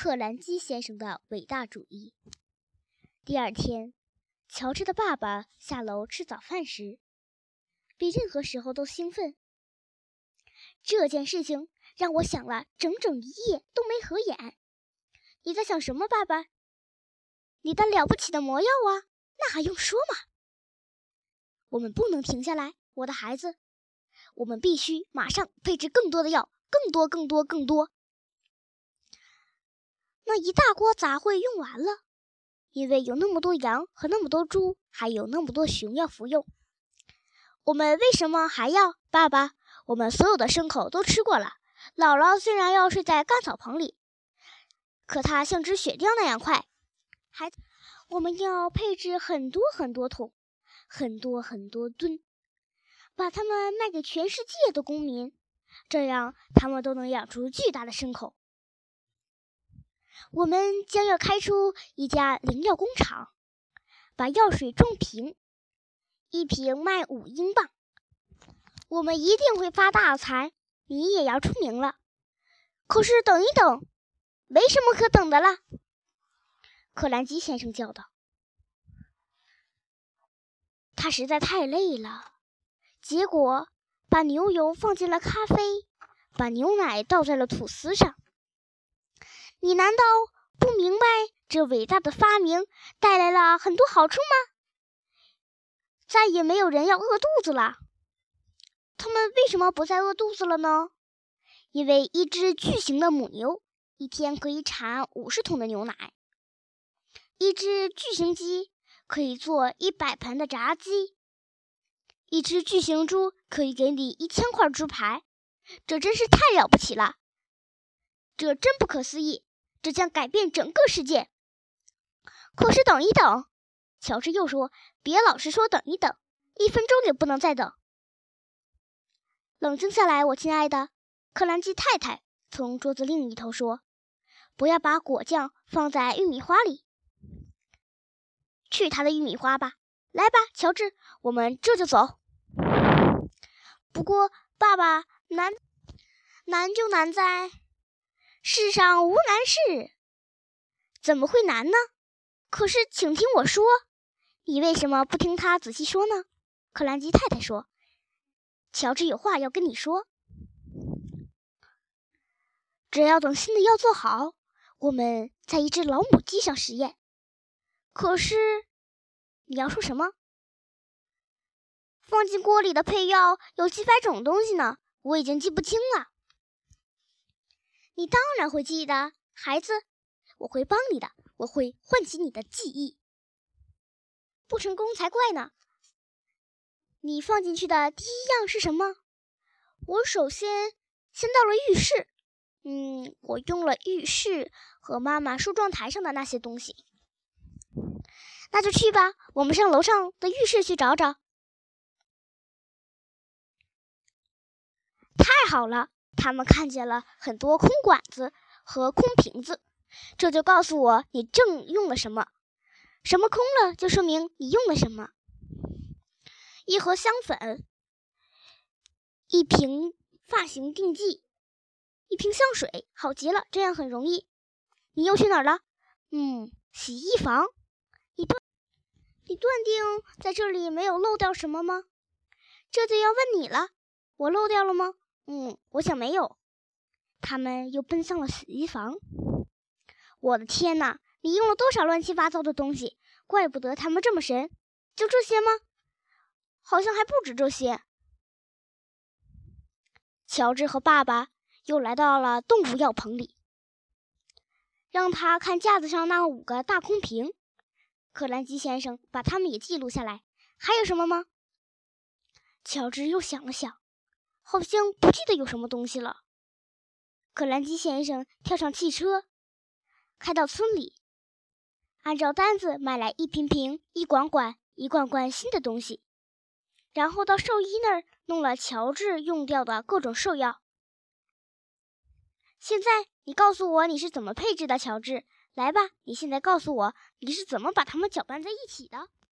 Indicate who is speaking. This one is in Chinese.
Speaker 1: 克兰基先生的伟大主义。第二天，乔治的爸爸下楼吃早饭时，比任何时候都兴奋。这件事情让我想了整整一夜都没合眼。你在想什么，爸爸？你的了不起的魔药啊，那还用说吗？我们不能停下来，我的孩子，我们必须马上配置更多的药，更多，更多，更多。那一大锅杂烩用完了，因为有那么多羊和那么多猪，还有那么多熊要服用。我们为什么还要？爸爸，我们所有的牲口都吃过了。姥姥虽然要睡在干草棚里，可她像只雪貂那样快。孩子，我们要配置很多很多桶，很多很多吨，把它们卖给全世界的公民，这样他们都能养出巨大的牲口。我们将要开出一家灵药工厂，把药水装瓶，一瓶卖五英镑。我们一定会发大财，你也要出名了。可是等一等，没什么可等的了。克兰基先生叫道：“他实在太累了，结果把牛油放进了咖啡，把牛奶倒在了吐司上。”你难道不明白这伟大的发明带来了很多好处吗？再也没有人要饿肚子了。他们为什么不再饿肚子了呢？因为一只巨型的母牛一天可以产五十桶的牛奶，一只巨型鸡可以做一百盘的炸鸡，一只巨型猪可以给你一千块猪排。这真是太了不起了！这真不可思议！这将改变整个世界。可是，等一等，乔治又说：“别老是说等一等，一分钟也不能再等。”冷静下来，我亲爱的克兰基太太从桌子另一头说：“不要把果酱放在玉米花里。”去他的玉米花吧！来吧，乔治，我们这就走。不过，爸爸，难，难就难在……世上无难事，怎么会难呢？可是，请听我说，你为什么不听他仔细说呢？克兰基太太说：“乔治有话要跟你说。只要等新的药做好，我们在一只老母鸡上实验。可是，你要说什么？放进锅里的配药有几百种东西呢，我已经记不清了。”你当然会记得，孩子，我会帮你的，我会唤起你的记忆。不成功才怪呢！你放进去的第一样是什么？我首先先到了浴室，嗯，我用了浴室和妈妈梳妆台上的那些东西。那就去吧，我们上楼上的浴室去找找。太好了！他们看见了很多空管子和空瓶子，这就告诉我你正用了什么。什么空了，就说明你用了什么。一盒香粉，一瓶发型定剂，一瓶香水，好极了，这样很容易。你又去哪儿了？嗯，洗衣房。你断，你断定在这里没有漏掉什么吗？这就要问你了，我漏掉了吗？嗯，我想没有。他们又奔向了洗衣房。我的天哪！你用了多少乱七八糟的东西？怪不得他们这么神。就这些吗？好像还不止这些。乔治和爸爸又来到了动物药棚里，让他看架子上那五个大空瓶。克兰基先生把它们也记录下来。还有什么吗？乔治又想了想。好像不记得有什么东西了。可兰基先生跳上汽车，开到村里，按照单子买来一瓶瓶、一管管、一罐罐新的东西，然后到兽医那儿弄了乔治用掉的各种兽药。现在你告诉我你是怎么配置的，乔治？来吧，你现在告诉我你是怎么把它们搅拌在一起的。